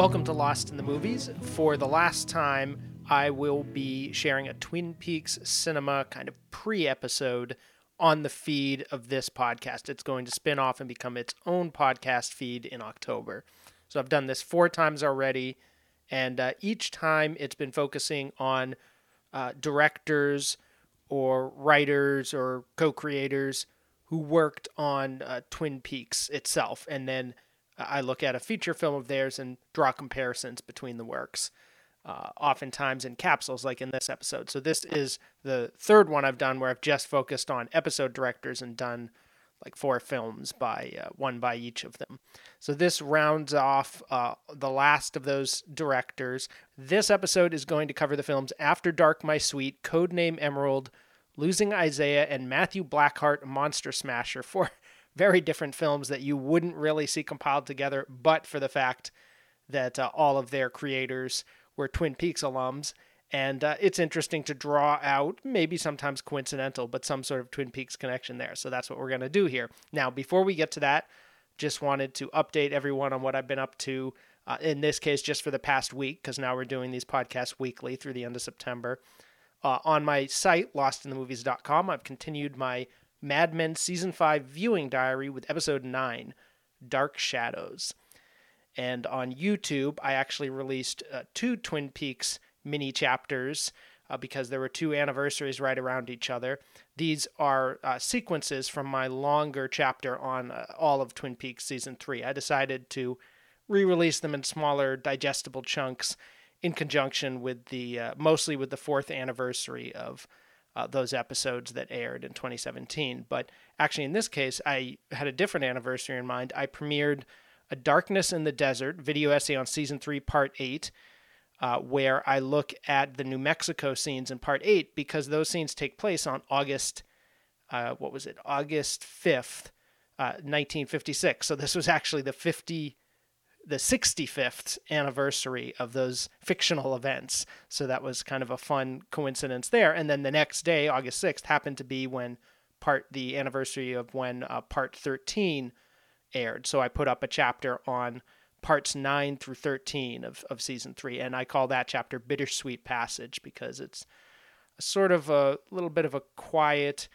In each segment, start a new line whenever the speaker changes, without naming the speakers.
Welcome to Lost in the Movies. For the last time, I will be sharing a Twin Peaks cinema kind of pre episode on the feed of this podcast. It's going to spin off and become its own podcast feed in October. So I've done this four times already, and uh, each time it's been focusing on uh, directors or writers or co creators who worked on uh, Twin Peaks itself. And then I look at a feature film of theirs and draw comparisons between the works, uh, oftentimes in capsules, like in this episode. So, this is the third one I've done where I've just focused on episode directors and done like four films by uh, one by each of them. So this rounds off uh, the last of those directors. This episode is going to cover the films After Dark, My Sweet, Codename Emerald, Losing Isaiah, and Matthew Blackheart, Monster Smasher. Four very different films that you wouldn't really see compiled together, but for the fact that uh, all of their creators were Twin Peaks alums and uh, it's interesting to draw out, maybe sometimes coincidental, but some sort of Twin Peaks connection there. So that's what we're going to do here. Now, before we get to that, just wanted to update everyone on what I've been up to. Uh, in this case, just for the past week, because now we're doing these podcasts weekly through the end of September. Uh, on my site, lostinthemovies.com, I've continued my Mad Men Season 5 viewing diary with episode 9, Dark Shadows. And on YouTube, I actually released uh, two Twin Peaks mini chapters uh, because there were two anniversaries right around each other. These are uh, sequences from my longer chapter on uh, all of Twin Peaks season three. I decided to re release them in smaller, digestible chunks in conjunction with the uh, mostly with the fourth anniversary of. Uh, those episodes that aired in 2017. But actually, in this case, I had a different anniversary in mind. I premiered A Darkness in the Desert video essay on season three, part eight, uh, where I look at the New Mexico scenes in part eight because those scenes take place on August, uh, what was it, August 5th, uh, 1956. So this was actually the 50, the 65th anniversary of those fictional events. So that was kind of a fun coincidence there. And then the next day, August 6th, happened to be when part, the anniversary of when uh, part 13 aired. So I put up a chapter on parts 9 through 13 of, of season 3 and i call that chapter bittersweet passage because it's a sort of a little bit of a quiet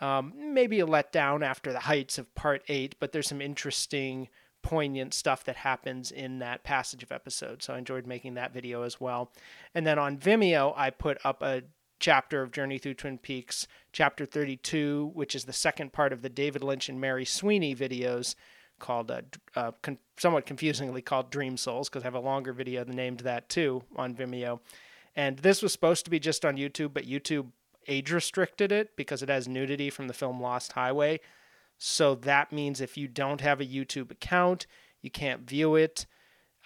um, maybe a letdown after the heights of part 8 but there's some interesting poignant stuff that happens in that passage of episode so i enjoyed making that video as well and then on vimeo i put up a chapter of journey through twin peaks chapter 32 which is the second part of the david lynch and mary sweeney videos called uh, uh, con- somewhat confusingly called Dream Souls because I have a longer video named that too on Vimeo. And this was supposed to be just on YouTube, but YouTube age restricted it because it has nudity from the film Lost Highway. So that means if you don't have a YouTube account, you can't view it.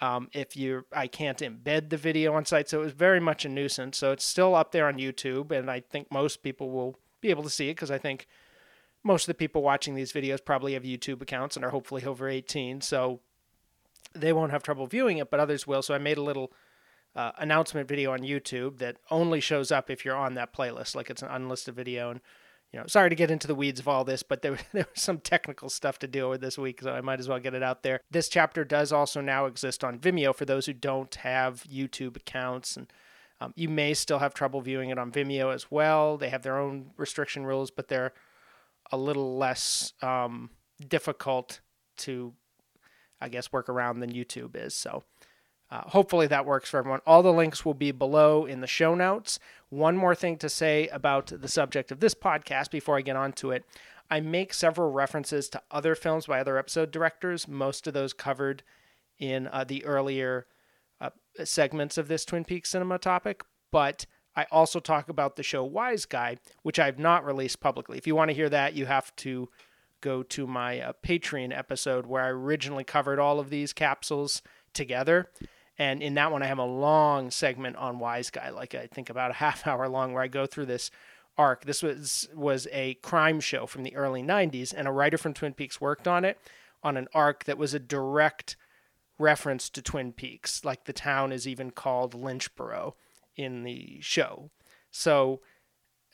Um, if you, I can't embed the video on site, so it was very much a nuisance. So it's still up there on YouTube, and I think most people will be able to see it because I think most of the people watching these videos probably have YouTube accounts and are hopefully over 18, so they won't have trouble viewing it, but others will. So I made a little uh, announcement video on YouTube that only shows up if you're on that playlist, like it's an unlisted video. And you know, sorry to get into the weeds of all this, but there, there was some technical stuff to deal with this week, so I might as well get it out there. This chapter does also now exist on Vimeo for those who don't have YouTube accounts, and um, you may still have trouble viewing it on Vimeo as well. They have their own restriction rules, but they're a little less um, difficult to, I guess, work around than YouTube is. So uh, hopefully that works for everyone. All the links will be below in the show notes. One more thing to say about the subject of this podcast before I get onto it. I make several references to other films by other episode directors, most of those covered in uh, the earlier uh, segments of this Twin Peaks cinema topic, but I also talk about the show Wise Guy, which I've not released publicly. If you want to hear that, you have to go to my uh, Patreon episode where I originally covered all of these capsules together. And in that one, I have a long segment on Wise Guy, like I think about a half hour long, where I go through this arc. This was was a crime show from the early '90s, and a writer from Twin Peaks worked on it on an arc that was a direct reference to Twin Peaks. Like the town is even called Lynchboro in the show. So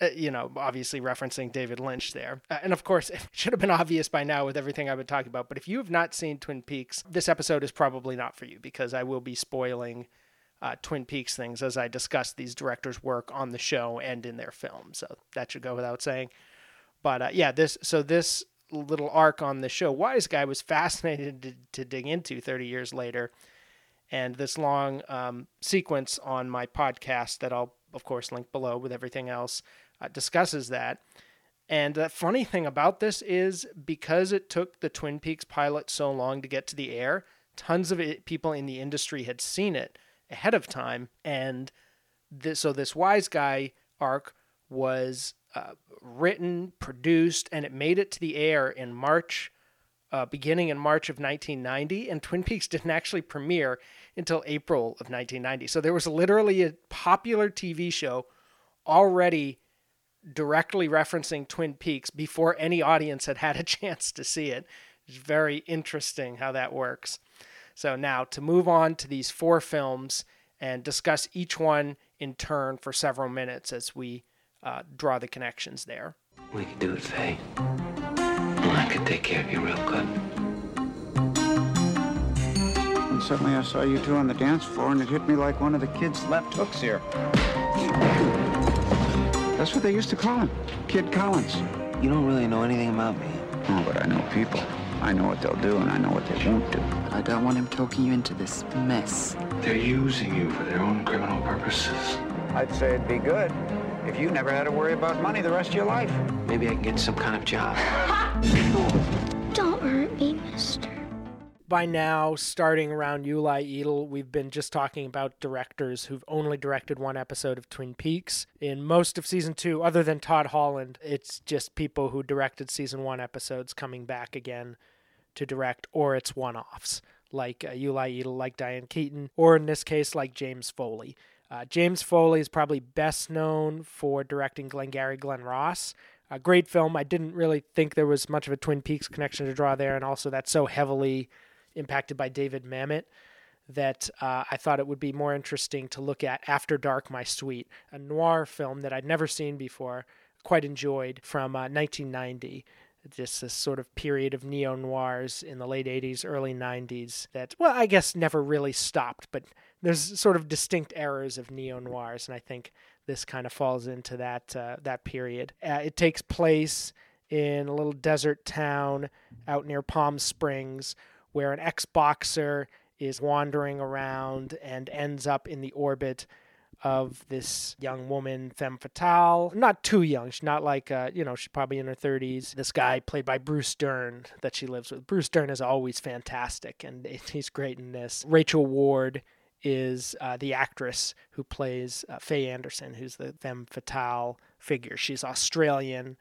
Uh, you know, obviously referencing David Lynch there. Uh, and of course, it should have been obvious by now with everything I've been talking about. But if you have not seen Twin Peaks, this episode is probably not for you because I will be spoiling uh, Twin Peaks things as I discuss these directors' work on the show and in their film. So that should go without saying. But uh, yeah, this so this little arc on the show, Wise Guy, was fascinating to, to dig into 30 years later. And this long um, sequence on my podcast that I'll, of course, link below with everything else uh, discusses that. And the funny thing about this is because it took the Twin Peaks pilot so long to get to the air, tons of it, people in the industry had seen it ahead of time. And this, so this wise guy arc was uh, written, produced, and it made it to the air in March, uh, beginning in March of 1990. And Twin Peaks didn't actually premiere until April of 1990. So there was literally a popular TV show already directly referencing Twin Peaks before any audience had had a chance to see it. It's very interesting how that works. So now to move on to these four films and discuss each one in turn for several minutes as we uh, draw the connections there.
We can do it, Faye. I can take care of you real good.
And suddenly I saw you two on the dance floor, and it hit me like one of the kids' left hooks here. That's what they used to call him, Kid Collins.
You don't really know anything about me.
Oh, but I know people. I know what they'll do, and I know what they won't do.
I don't want him talking you into this mess.
They're using you for their own criminal purposes.
I'd say it'd be good if you never had to worry about money the rest of your life.
Maybe I can get some kind of job.
Don't hurt me, mister.
By now, starting around Uli Edel, we've been just talking about directors who've only directed one episode of Twin Peaks. In most of season two, other than Todd Holland, it's just people who directed season one episodes coming back again to direct, or it's one offs, like uh, Uli Edel, like Diane Keaton, or in this case, like James Foley. Uh, James Foley is probably best known for directing Glengarry Glen Ross. A great film. I didn't really think there was much of a Twin Peaks connection to draw there, and also that's so heavily impacted by David Mamet that uh, I thought it would be more interesting to look at After Dark, My Sweet, a noir film that I'd never seen before, quite enjoyed from uh, 1990 just this sort of period of neo noirs in the late 80s, early 90s that, well, I guess never really stopped, but there's sort of distinct eras of neo noirs, and I think this kind of falls into that uh, that period. Uh, it takes place in a little desert town out near Palm Springs, where an ex boxer is wandering around and ends up in the orbit of this young woman, femme fatale. Not too young. She's not like, uh, you know, she's probably in her 30s. This guy, played by Bruce Dern, that she lives with. Bruce Dern is always fantastic, and he's great in this. Rachel Ward is uh, the actress who plays uh, Faye Anderson, who's the femme fatale figure. She's Australian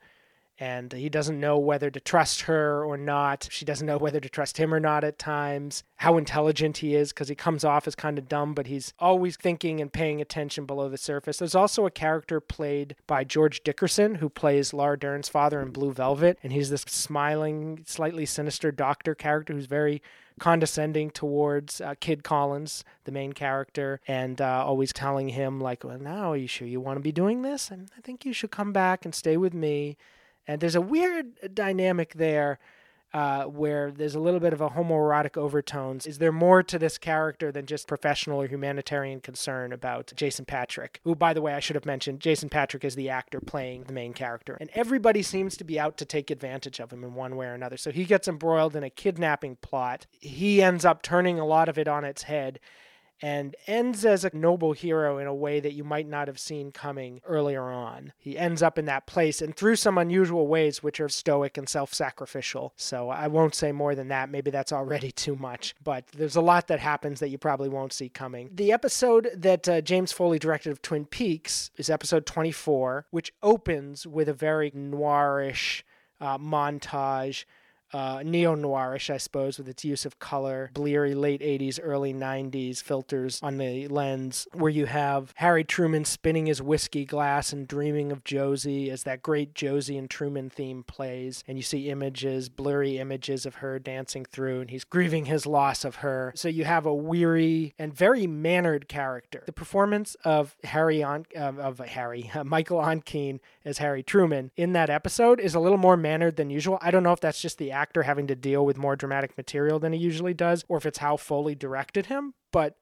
and he doesn't know whether to trust her or not. She doesn't know whether to trust him or not at times. How intelligent he is because he comes off as kind of dumb, but he's always thinking and paying attention below the surface. There's also a character played by George Dickerson who plays Laura Dern's father in Blue Velvet, and he's this smiling, slightly sinister doctor character who's very condescending towards uh, Kid Collins, the main character, and uh, always telling him like, "Well, now are you sure you want to be doing this? And I think you should come back and stay with me." And there's a weird dynamic there uh, where there's a little bit of a homoerotic overtones. Is there more to this character than just professional or humanitarian concern about Jason Patric? Who, by the way, I should have mentioned, Jason Patric is the actor playing the main character. And everybody seems to be out to take advantage of him in one way or another. So he gets embroiled in a kidnapping plot. He ends up turning a lot of it on its head and ends as a noble hero in a way that you might not have seen coming earlier on. He ends up in that place and through some unusual ways, which are stoic and self sacrificial. So I won't say more than that. Maybe that's already too much, but there's a lot that happens that you probably won't see coming. The episode that uh, James Foley directed of Twin Peaks is episode 24, which opens with a very noirish uh, montage uh, neo noirish, I suppose, with its use of color, bleary late 80s, early 90s filters on the lens, where you have Harry Truman spinning his whiskey glass and dreaming of Josie as that great Josie and Truman theme plays. And you see images, blurry images of her dancing through, and he's grieving his loss of her. So you have a weary and very mannered character. The performance of Harry on uh, of Harry Michael Ontkean as Harry Truman in that episode is a little more mannered than usual. I don't know if that's just the actor having to deal with more dramatic material than he usually does, or if it's how Foley directed him. But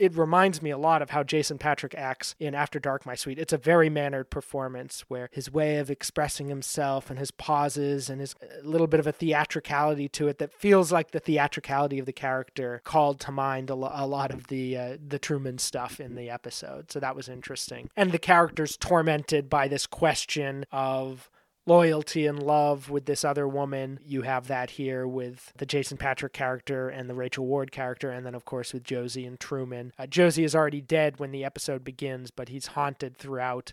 it reminds me a lot of how Jason Patric acts in After Dark, My Sweet. It's a very mannered performance where his way of expressing himself and his pauses and his little bit of a theatricality to it that feels like the theatricality of the character called to mind a lot of the uh, the Truman stuff in the episode. So that was interesting. And the character's tormented by this question of loyalty and love with this other woman. You have that here with the Jason Patric character and the Rachel Ward character, and then, of course, with Josie and Truman. Uh, Josie is already dead when the episode begins, but he's haunted throughout.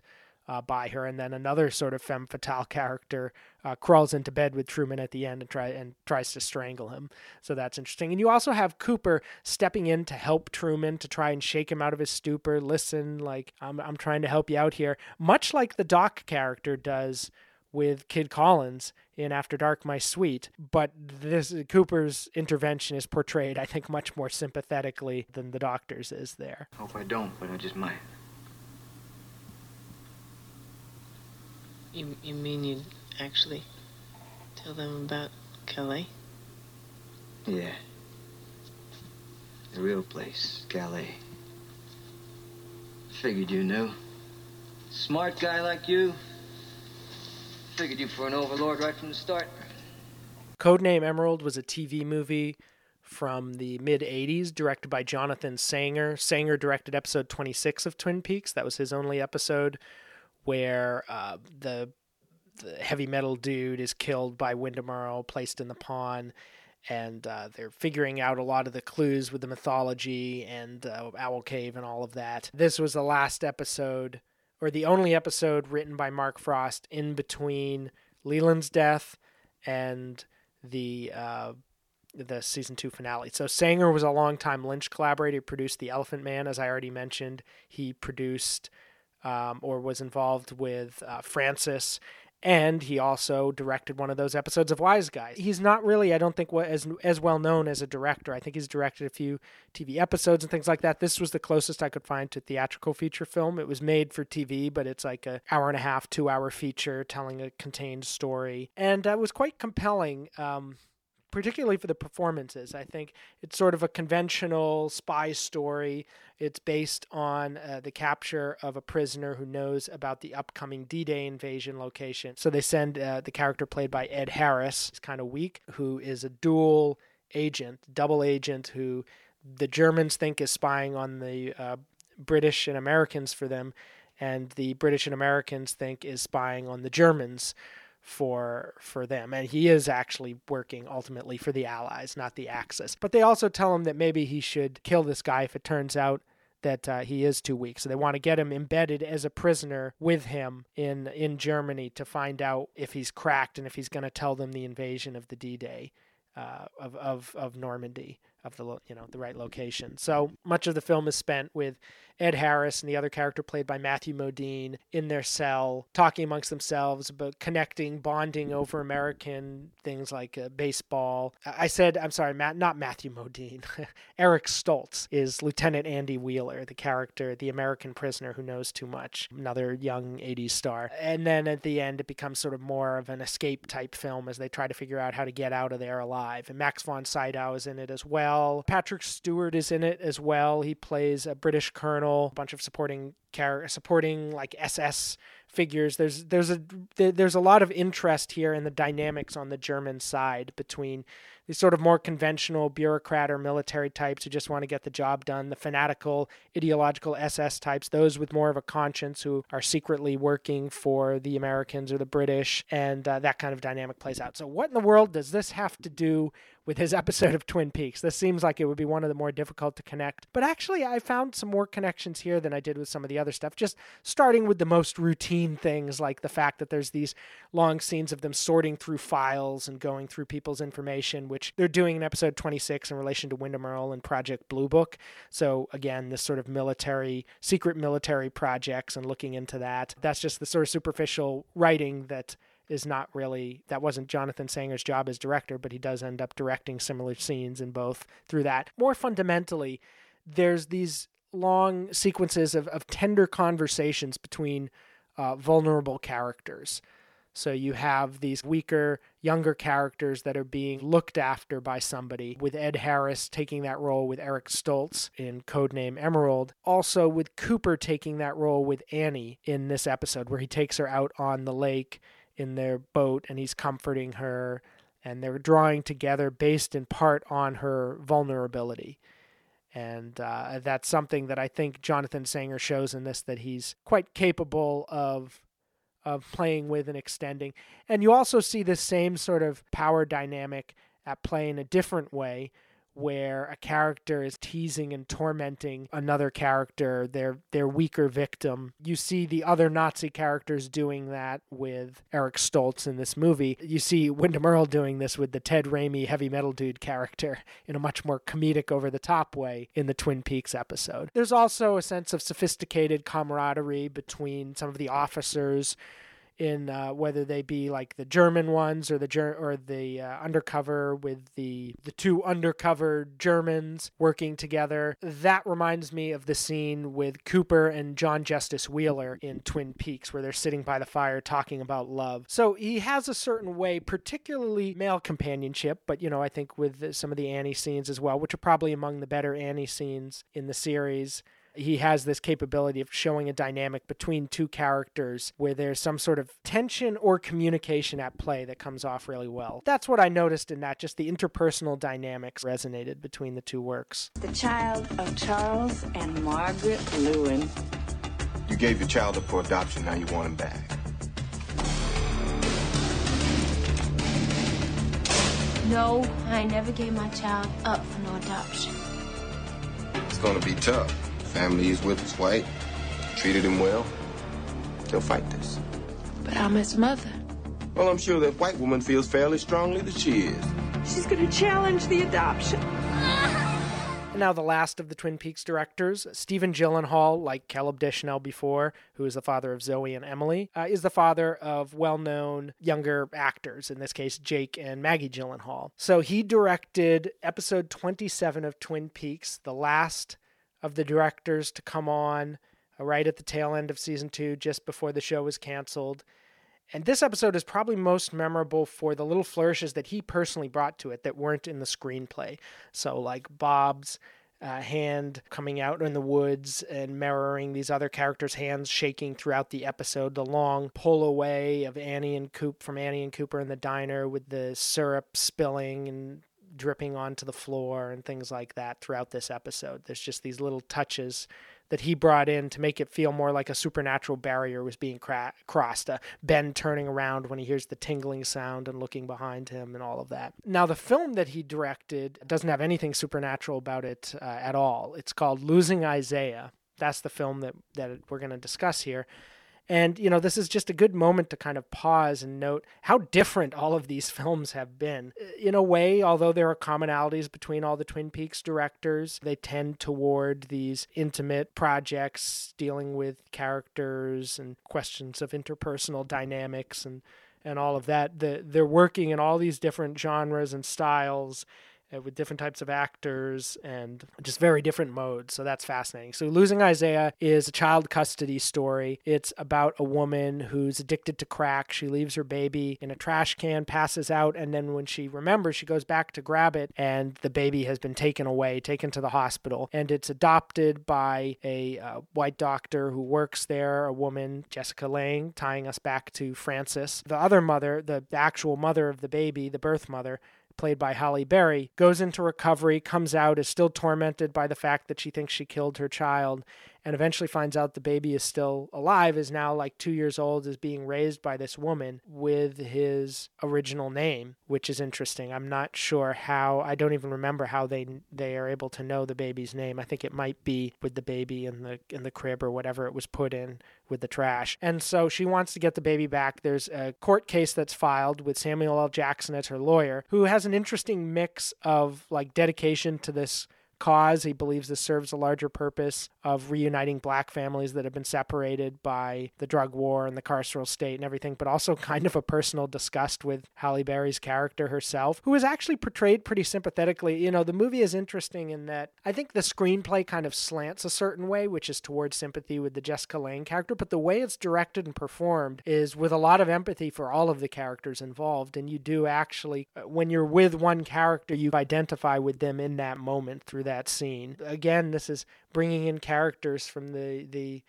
Uh, by her, and then another sort of femme fatale character uh, crawls into bed with Truman at the end and try and tries to strangle him. So that's interesting. And you also have Cooper stepping in to help Truman to try and shake him out of his stupor. Listen, like I'm I'm trying to help you out here, much like the Doc character does with Kid Collins in After Dark My Sweet, but this Cooper's intervention is portrayed I think much more sympathetically than the doctor's is there.
Hope I don't, but I just might.
You, you mean you'd actually tell them about Calais?
Yeah. The real place, Calais. Figured you knew. Smart guy like you. Figured you for an overlord right from the start.
Codename Emerald was a TV movie from the mid 80s directed by Jonathan Sanger. Sanger directed episode 26 of Twin Peaks. That was his only episode where uh, the the heavy metal dude is killed by Windom Earle, placed in the pond, and uh, they're figuring out a lot of the clues with the mythology and uh, Owl Cave and all of that. This was the last episode, or the only episode written by Mark Frost in between Leland's death and the uh, the season two finale. So Sanger was a longtime Lynch collaborator. He produced The Elephant Man, as I already mentioned. He produced um, or was involved with uh, Frances, and he also directed one of those episodes of Wise Guys. He's not really, I don't think, as as well known as a director. I think he's directed a few TV episodes and things like that. This was the closest I could find to theatrical feature film. It was made for TV, but it's like an hour and a half, two hour feature telling a contained story, and uh, it was quite compelling. Um, particularly for the performances. I think it's sort of a conventional spy story. It's based on uh, the capture of a prisoner who knows about the upcoming D Day invasion location. So they send uh, the character played by Ed Harris, he's kind of weak, who is a dual agent, double agent, who the Germans think is spying on the uh, British and Americans for them, and the British and Americans think is spying on the Germans for for them. And he is actually working ultimately for the allies not the axis. But they also tell him that maybe he should kill this guy if it turns out that uh, he is too weak. So they want to get him embedded as a prisoner with him in in Germany to find out if he's cracked and if he's going to tell them the invasion of the D-Day uh, of, of of Normandy of the you know the right location so much of the film is spent with Ed Harris and the other character played by Matthew Modine in their cell, talking amongst themselves about connecting, bonding over American things like uh, baseball. I said, I'm sorry, Matt, not Matthew Modine. Eric Stoltz is Lieutenant Andy Wheeler, the character, the American prisoner who knows too much, another young 80s star. And then at the end, it becomes sort of more of an escape type film as they try to figure out how to get out of there alive. And Max von Sydow is in it as well. Patrick Stewart is in it as well. He plays a British colonel a bunch of supporting char- supporting like SS figures. There's there's a there's a lot of interest here in the dynamics on the German side between these sort of more conventional bureaucrat or military types who just want to get the job done, the fanatical, ideological SS types, those with more of a conscience who are secretly working for the Americans or the British, and uh, that kind of dynamic plays out. So, what in the world does this have to do with his episode of Twin Peaks. This seems like it would be one of the more difficult to connect. But actually, I found some more connections here than I did with some of the other stuff. Just starting with the most routine things, like the fact that there's these long scenes of them sorting through files and going through people's information, which they're doing in episode 26 in relation to Windom Earle and Project Blue Book. So, again, this sort of military, secret military projects and looking into that. That's just the sort of superficial writing that is not really that wasn't Jonathan Sanger's job as director, but he does end up directing similar scenes in both through that. More fundamentally, there's these long sequences of, of tender conversations between uh, vulnerable characters. So you have these weaker, younger characters that are being looked after by somebody, with Ed Harris taking that role with Eric Stoltz in Codename Emerald. Also, with Cooper taking that role with Annie in this episode, where he takes her out on the lake in their boat and he's comforting her and they're drawing together based in part on her vulnerability and uh, that's something that I think Jonathan Sanger shows in this that he's quite capable of of playing with and extending. And you also see this same sort of power dynamic at play in a different way where a character is teasing and tormenting another character, their their weaker victim. You see the other Nazi characters doing that with Eric Stoltz in this movie. You see Windom Earle doing this with the Ted Raimi heavy metal dude character in a much more comedic over the top way in the Twin Peaks episode. There's also a sense of sophisticated camaraderie between some of the officers in uh, whether they be like the German ones or the ger- or the uh, undercover with the the two undercover Germans working together. That reminds me of the scene with Cooper and John Justice Wheeler in Twin Peaks, where they're sitting by the fire talking about love. So he has a certain way, particularly male companionship, but you know I think with some of the Annie scenes as well, which are probably among the better Annie scenes in the series he has this capability of showing a dynamic between two characters where there's some sort of tension or communication at play that comes off really well. That's what I noticed in that, just the interpersonal dynamics resonated between the two works.
The child of Charles and Margaret Lewin.
You gave your child up for adoption, now you want him back.
No, I never gave my child up for no adoption.
It's gonna be tough. Family is with his white, treated him well. He'll fight this.
But I'm his mother.
Well, I'm sure that white woman feels fairly strongly that she is.
She's going to challenge the adoption.
And now the last of the Twin Peaks directors, Stephen Gyllenhaal, like Caleb Deschanel before, who is the father of Zoe and Emily, uh, is the father of well-known younger actors, in this case Jake and Maggie Gyllenhaal. So he directed episode 27 of Twin Peaks, the last of the directors to come on uh, right at the tail end of season two, just before the show was canceled. And this episode is probably most memorable for the little flourishes that he personally brought to it that weren't in the screenplay. So, like Bob's uh, hand coming out in the woods and mirroring these other characters' hands shaking throughout the episode. The long pull away of Annie and Coop from Annie and Cooper in the diner with the syrup spilling and dripping onto the floor and things like that throughout this episode. There's just these little touches that he brought in to make it feel more like a supernatural barrier was being cra- crossed. Uh, ben turning around when he hears the tingling sound and looking behind him and all of that. Now, the film that he directed doesn't have anything supernatural about it uh, at all. It's called Losing Isaiah. That's the film that, that we're going to discuss here. And, you know, this is just a good moment to kind of pause and note how different all of these films have been. In a way, although there are commonalities between all the Twin Peaks directors, they tend toward these intimate projects dealing with characters and questions of interpersonal dynamics and, and all of that. The, they're working in all these different genres and styles with different types of actors and just very different modes. So that's fascinating. So Losing Isaiah is a child custody story. It's about a woman who's addicted to crack. She leaves her baby in a trash can, passes out, and then when she remembers, she goes back to grab it, and the baby has been taken away, taken to the hospital, and it's adopted by a uh, white doctor who works there, a woman, Jessica Lange, tying us back to Frances. The other mother, the actual mother of the baby, the birth mother, played by Halle Berry, goes into recovery, comes out, is still tormented by the fact that she thinks she killed her child, and eventually finds out the baby is still alive, is now like two years old, is being raised by this woman with his original name, which is interesting. I'm not sure how. I don't even remember how they they are able to know the baby's name. I think it might be with the baby in the in the crib or whatever it was put in with the trash. And so she wants to get the baby back. There's a court case that's filed with Samuel L. Jackson as her lawyer, who has an interesting mix of like dedication to this cause. He believes this serves a larger purpose of reuniting black families that have been separated by the drug war and the carceral state and everything, but also kind of a personal disgust with Halle Berry's character herself, who is actually portrayed pretty sympathetically. You know, the movie is interesting in that I think the screenplay kind of slants a certain way, which is towards sympathy with the Jessica Lange character, but the way it's directed and performed is with a lot of empathy for all of the characters involved. And you do actually, uh, when you're with one character, you identify with them in that moment through that scene. Again, this is bringing in characters from the the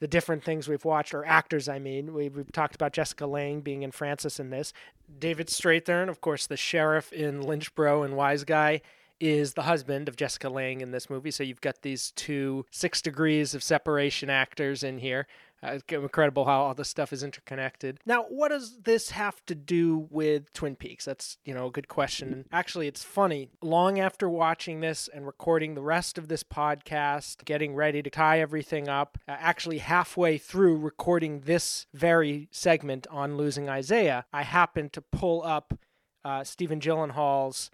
the different things we've watched, or actors, I mean. We, we've talked about Jessica Lange being in Frances in this. David Strathairn, of course, the sheriff in Lynchboro and Wise Guy, is the husband of Jessica Lange in this movie. So you've got these two six degrees of separation actors in here. Uh, it's incredible how all this stuff is interconnected. Now, what does this have to do with Twin Peaks? That's, you know, a good question. Actually, it's funny. Long after watching this and recording the rest of this podcast, getting ready to tie everything up, uh, actually halfway through recording this very segment on Losing Isaiah, I happened to pull up uh, Stephen Gyllenhaal's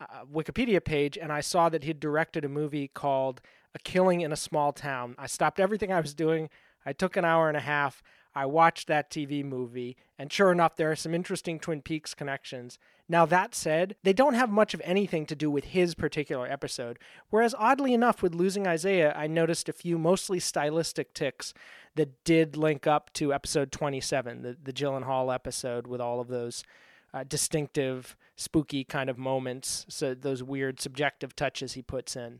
uh, Wikipedia page and I saw that he'd directed a movie called A Killing in a Small Town. I stopped everything I was doing. I took an hour and a half. I watched that TV movie, and sure enough, there are some interesting Twin Peaks connections. Now, that said, they don't have much of anything to do with his particular episode. Whereas, oddly enough, with Losing Isaiah, I noticed a few mostly stylistic ticks that did link up to episode 27, the, the Gyllenhaal episode with all of those uh, distinctive, spooky kind of moments, so those weird subjective touches he puts in.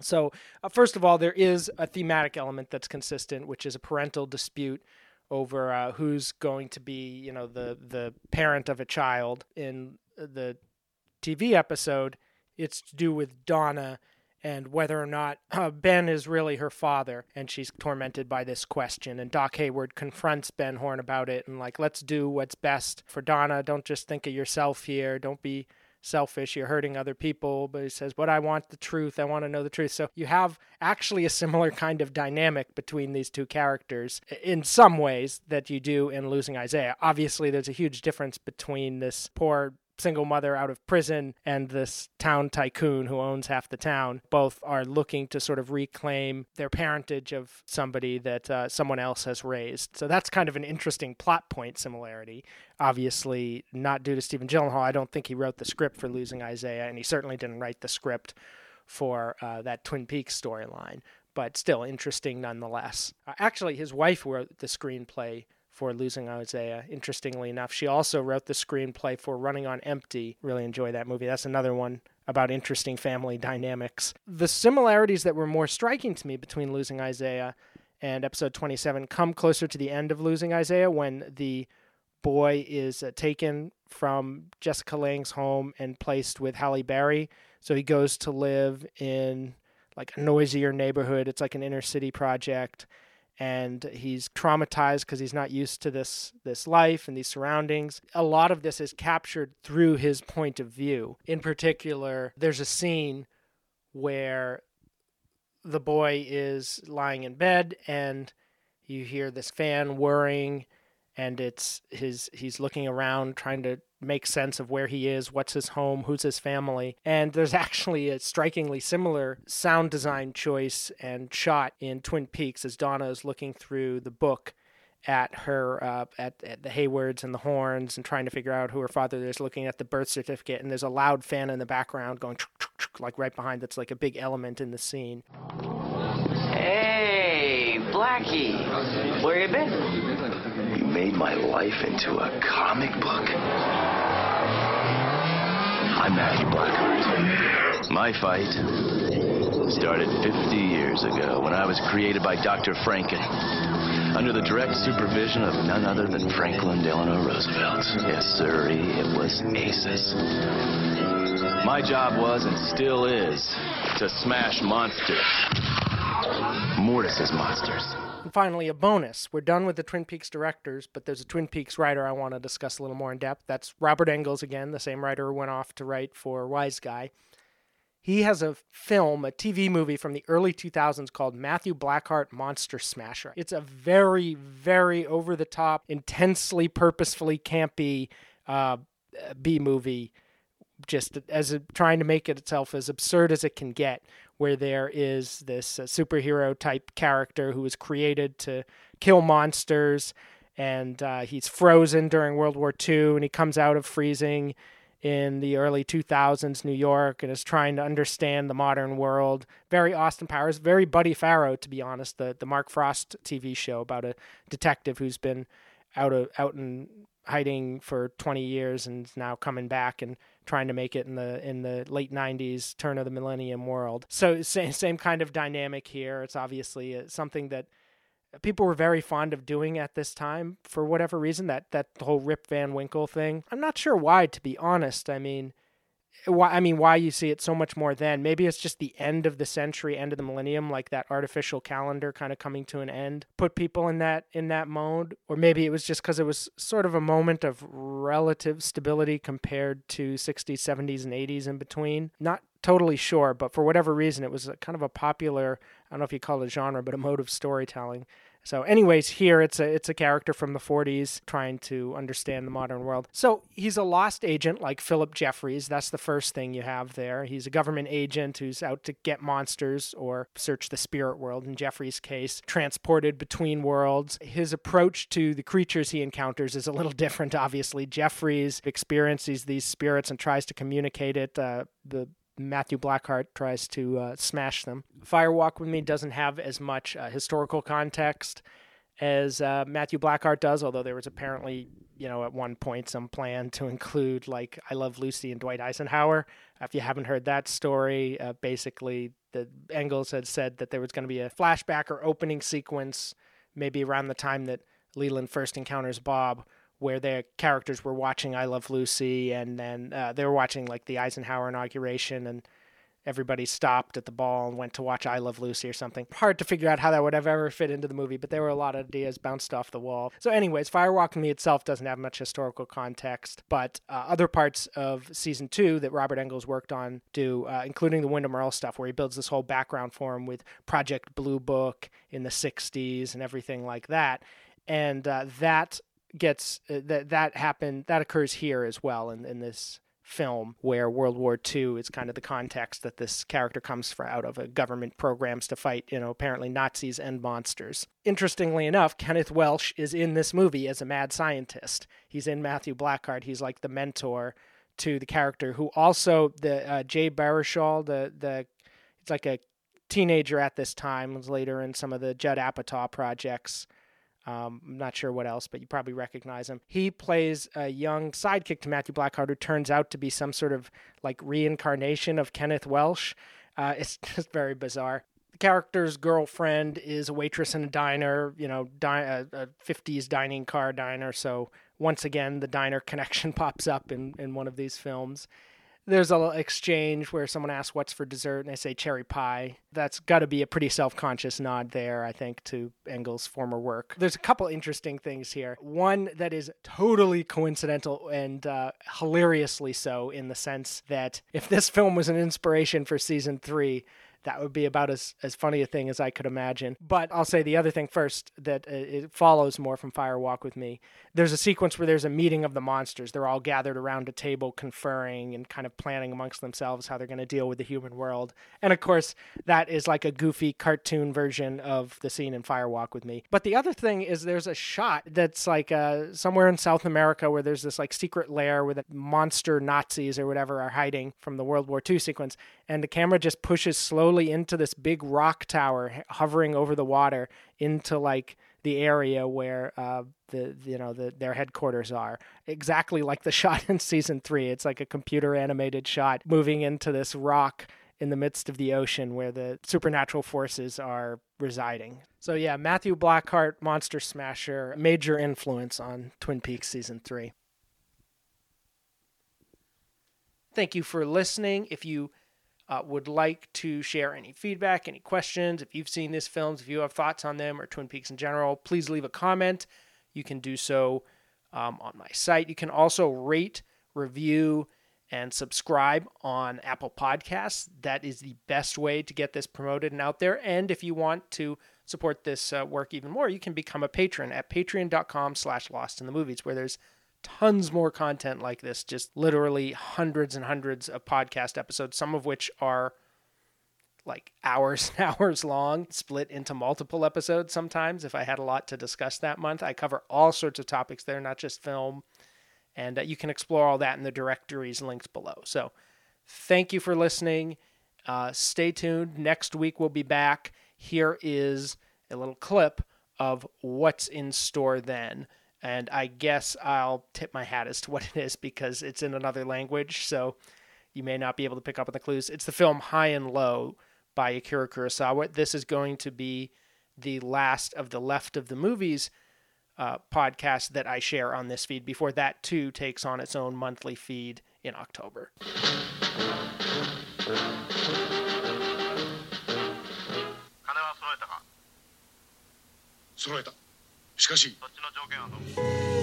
So, uh, first of all, there is a thematic element that's consistent, which is a parental dispute over uh, who's going to be, you know, the the parent of a child. In the TV episode, it's to do with Donna and whether or not uh, Ben is really her father, and she's tormented by this question. And Doc Hayward confronts Ben Horne about it, and like, let's do what's best for Donna. Don't just think of yourself here. Don't be selfish. You're hurting other people. But he says, But I want the truth. I want to know the truth. So you have actually a similar kind of dynamic between these two characters in some ways that you do in Losing Isaiah. Obviously, there's a huge difference between this poor single mother out of prison and this town tycoon who owns half the town both are looking to sort of reclaim their parentage of somebody that uh, someone else has raised. So that's kind of an interesting plot point similarity. Obviously, not due to Stephen Gyllenhaal. I don't think he wrote the script for Losing Isaiah, and he certainly didn't write the script for uh, that Twin Peaks storyline. But still interesting nonetheless. Uh, actually, his wife wrote the screenplay for Losing Isaiah. Interestingly enough, she also wrote the screenplay for Running on Empty. Really enjoy that movie. That's another one about interesting family dynamics. The similarities that were more striking to me between Losing Isaiah and episode 27 come closer to the end of Losing Isaiah when the boy is uh, taken from Jessica Lange's home and placed with Halle Berry. So he goes to live in like a noisier neighborhood. It's like an inner city project and he's traumatized because he's not used to this this life and these surroundings. A lot of this is captured through his point of view. In particular, there's a scene where the boy is lying in bed and you hear this fan whirring and it's his he's looking around trying to make sense of where he is, what's his home, who's his family. And there's actually a strikingly similar sound design choice and shot in Twin Peaks as Donna is looking through the book at her uh, at, at the Haywards and the Hornes and trying to figure out who her father is, looking at the birth certificate, and there's a loud fan in the background going like right behind. That's like a big element in the scene.
Hey, Blackie, where you been?
You made my life into a comic book. I'm Matthew Blackheart.
My fight started 50 years ago when I was created by Dr. Franken.
under the direct supervision of none other than Franklin Delano Roosevelt. Yes, sir, it was aces. My job was and still is to smash monsters. Mortis's monsters.
And finally, a bonus. We're done with the Twin Peaks directors, but there's a Twin Peaks writer I want to discuss a little more in depth. That's Robert Engels again, the same writer who went off to write for Wise Guy. He has a film, a TV movie from the early 2000s called Matthew Blackheart Monster Smasher. It's a very, very over the top, intensely, purposefully campy uh, B movie, just as a, trying to make it itself as absurd as it can get, where there is this uh, superhero type character who was created to kill monsters, and uh, he's frozen during World War II, and he comes out of freezing in the early 2000s New York and is trying to understand the modern world. Very Austin Powers, very Buddy Faro, to be honest. The the Mark Frost TV show about a detective who's been out of out in hiding for 20 years and now coming back and trying to make it in the in the late 90s turn of the millennium world. So same same kind of dynamic here. It's obviously uh, something that people were very fond of doing at this time for whatever reason that that whole Rip Van Winkle thing. I'm not sure why to be honest. I mean why I mean why you see it so much more then. Maybe it's just the end of the century, end of the millennium, like that artificial calendar kind of coming to an end, put people in that in that mode, or maybe it was just cuz it was sort of a moment of relative stability compared to 60s, 70s and 80s in between. Not totally sure, but for whatever reason it was kind of a popular, I don't know if you call it a genre, but a mode of storytelling. So, anyways, here it's a it's a character from the 40s trying to understand the modern world. So he's a lost agent like Philip Jeffries. That's the first thing you have there. He's a government agent who's out to get monsters or search the spirit world. In Jeffries' case, transported between worlds. His approach to the creatures he encounters is a little different. Obviously, Jeffries experiences these spirits and tries to communicate it. Uh, the Matthew Blackheart tries to uh, smash them. Fire Walk with Me doesn't have as much uh, historical context as uh, Matthew Blackheart does, although there was apparently, you know, at one point some plan to include like I Love Lucy and Dwight Eisenhower. If you haven't heard that story, uh, basically the Engels had said that there was going to be a flashback or opening sequence, maybe around the time that Leland first encounters Bob, where their characters were watching I Love Lucy, and then uh, they were watching like the Eisenhower inauguration, and everybody stopped at the ball and went to watch I Love Lucy or something. Hard to figure out how that would have ever fit into the movie, but there were a lot of ideas bounced off the wall. So, anyways, Fire Walk with Me itself doesn't have much historical context, but uh, other parts of season two that Robert Engels worked on do, uh, including the Windom Earle stuff, where he builds this whole background for him with Project Blue Book in the 60s and everything like that. And uh, that gets uh, that that happened that occurs here as well in, in this film where World War II is kind of the context that this character comes from out of a government programs to fight, you know, apparently Nazis and monsters. Interestingly enough, Kenneth Welsh is in this movie as a mad scientist. He's in Matthew Blackheart. He's like the mentor to the character who also the uh, Jay Baruchel, the the it's like a teenager at this time, was later in some of the Judd Apatow projects. Um, I'm not sure what else, but you probably recognize him. He plays a young sidekick to Matthew Blackheart who turns out to be some sort of like reincarnation of Kenneth Welsh. Uh, it's just very bizarre. The character's girlfriend is a waitress in a diner, you know, di- a, a 50s dining car diner. So once again, the diner connection pops up in, in one of these films there's a exchange where someone asks what's for dessert and they say cherry pie. That's got to be a pretty self-conscious nod there, I think, to Engels' former work. There's a couple interesting things here. One that is totally coincidental and uh, hilariously so, in the sense that if this film was an inspiration for season three, that would be about as, as funny a thing as I could imagine. But I'll say the other thing first that uh, it follows more from Fire Walk with Me. There's a sequence where there's a meeting of the monsters. They're all gathered around a table conferring and kind of planning amongst themselves how they're going to deal with the human world. And of course, that is like a goofy cartoon version of the scene in Fire Walk with Me. But the other thing is there's a shot that's like uh, somewhere in South America where there's this like secret lair where the monster Nazis or whatever are hiding from the World War II sequence. And the camera just pushes slowly slowly into this big rock tower hovering over the water into like the area where uh, the you know the, their headquarters are exactly like the shot in season three it's like a computer animated shot moving into this rock in the midst of the ocean where the supernatural forces are residing. So, yeah, Matthew Blackheart, Monster Smasher, major influence on Twin Peaks Season 3. Thank you for listening. If you uh, would like to share any feedback, any questions, if you've seen these films, if you have thoughts on them or Twin Peaks in general, please leave a comment. You can do so um, on my site. You can also rate, review, and subscribe on Apple Podcasts. That is the best way to get this promoted and out there. And if you want to support this uh, work even more, you can become a patron at patreon.com slash lost in the movies, where there's tons more content like this, just literally hundreds and hundreds of podcast episodes, some of which are like hours and hours long, split into multiple episodes sometimes if I had a lot to discuss that month. I cover all sorts of topics there, not just film. And uh, you can explore all that in the directories linked below. So thank you for listening. Uh, stay tuned. Next week we'll be back. Here is a little clip of what's in store then. And I guess I'll tip my hat as to what it is because it's in another language. So you may not be able to pick up on the clues. It's the film High and Low by Akira Kurosawa. This is going to be the last of the left of the movies uh, podcast that I share on this feed before that too takes on its own monthly feed in October.
しかし。そっちの条件はどう